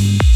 You.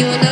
Gotta love.